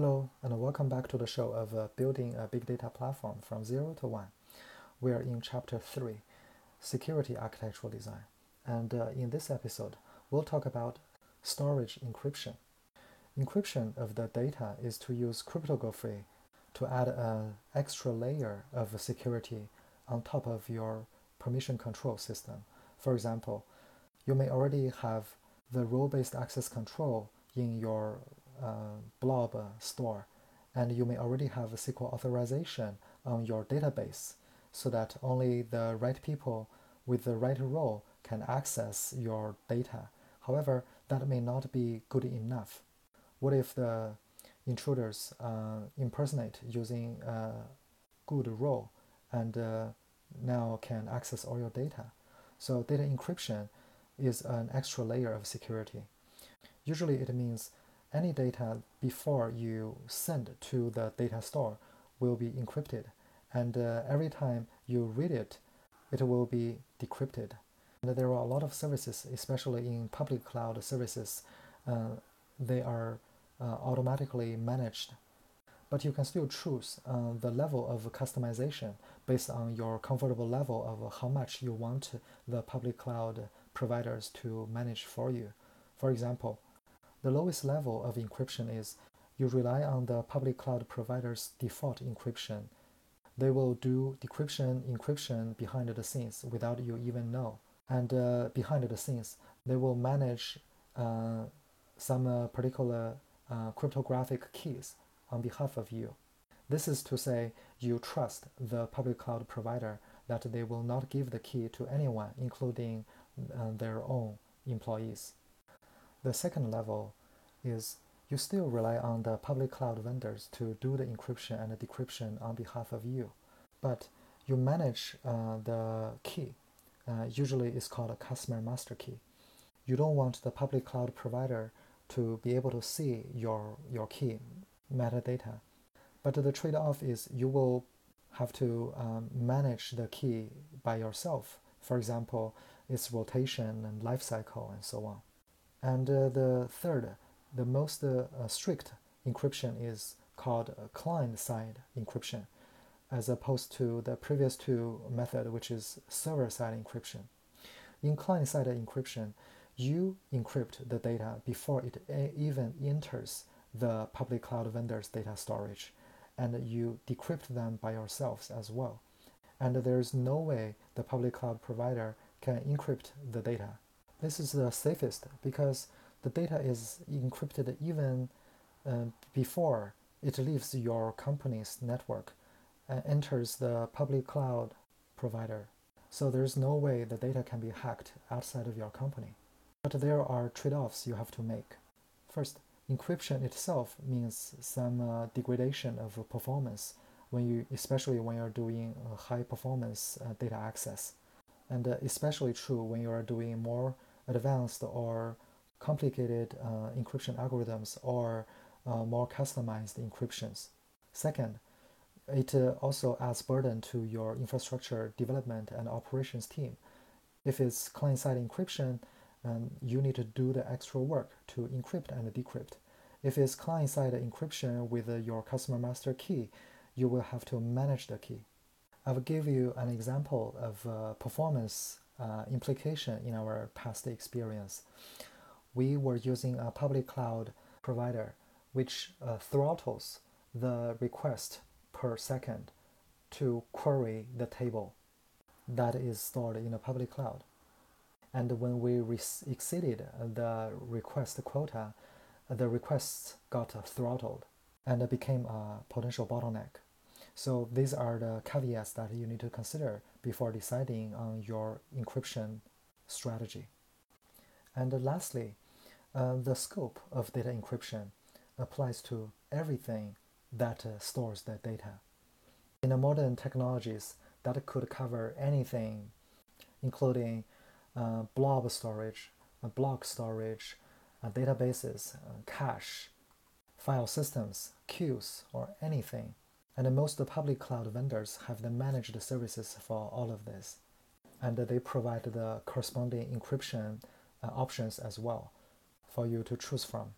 Hello, and welcome back to the show of uh, Building a Big Data Platform from Zero to One. We are in Chapter 3 Security Architectural Design. And uh, in this episode, we'll talk about storage encryption. Encryption of the data is to use cryptography to add an extra layer of security on top of your permission control system. For example, you may already have the role based access control in your blob store, and you may already have a SQL authorization on your database so that only the right people with the right role can access your data. However, that may not be good enough. What if the intruders uh, impersonate using a good role and uh, now can access all your data? So data encryption is an extra layer of security. Usually it means any data before you send to the data store will be encrypted and uh, every time you read it, it will be decrypted. And there are a lot of services, especially in public cloud services, uh, they are uh, automatically managed. But you can still choose uh, the level of customization based on your comfortable level of how much you want the public cloud providers to manage for you. For example, the lowest level of encryption is you rely on the public cloud provider's default encryption they will do decryption, encryption behind the scenes without you even know. And uh, behind the scenes, they will manage uh, some uh, particular uh, cryptographic keys on behalf of you. This is to say, you trust the public cloud provider that they will not give the key to anyone, including uh, their own employees. The second level is you still rely on the public cloud vendors to do the encryption and the decryption on behalf of you. But you manage uh, the key. Uh, usually it's called a customer master key. You don't want the public cloud provider to be able to see your, your key metadata. But the trade-off is you will have to um, manage the key by yourself. For example, its rotation and life cycle and so on. And uh, the third the most uh, strict encryption is called client-side encryption, as opposed to the previous two method, which is server-side encryption. In client-side encryption, you encrypt the data before it even enters the public cloud vendor's data storage, and you decrypt them by yourselves as well. And there's no way the public cloud provider can encrypt the data. This is the safest because the data is encrypted even uh, before it leaves your company's network and enters the public cloud provider. So there's no way the data can be hacked outside of your company. But there are trade-offs you have to make. First, encryption itself means some uh, degradation of performance when you, especially when you're doing high performance uh, data access, and uh, especially true when you are doing more advanced or complicated uh, encryption algorithms or uh, more customized encryptions. Second, it uh, also adds burden to your infrastructure development and operations team. If it's client-side encryption, um, you need to do the extra work to encrypt and decrypt. If it's client-side encryption with uh, your customer master key, you will have to manage the key. I will give you an example of uh, performance uh, implication in our past experience we were using a public cloud provider which uh, throttles the request per second to query the table that is stored in a public cloud. And when we re- exceeded the request quota, the requests got throttled and became a potential bottleneck. So these are the caveats that you need to consider before deciding on your encryption strategy. And lastly, uh, the scope of data encryption applies to everything that uh, stores the data. In the modern technologies, that could cover anything, including uh, blob storage, uh, block storage, uh, databases, cache, file systems, queues, or anything. And most public cloud vendors have the managed services for all of this. And they provide the corresponding encryption uh, options as well for you to choose from.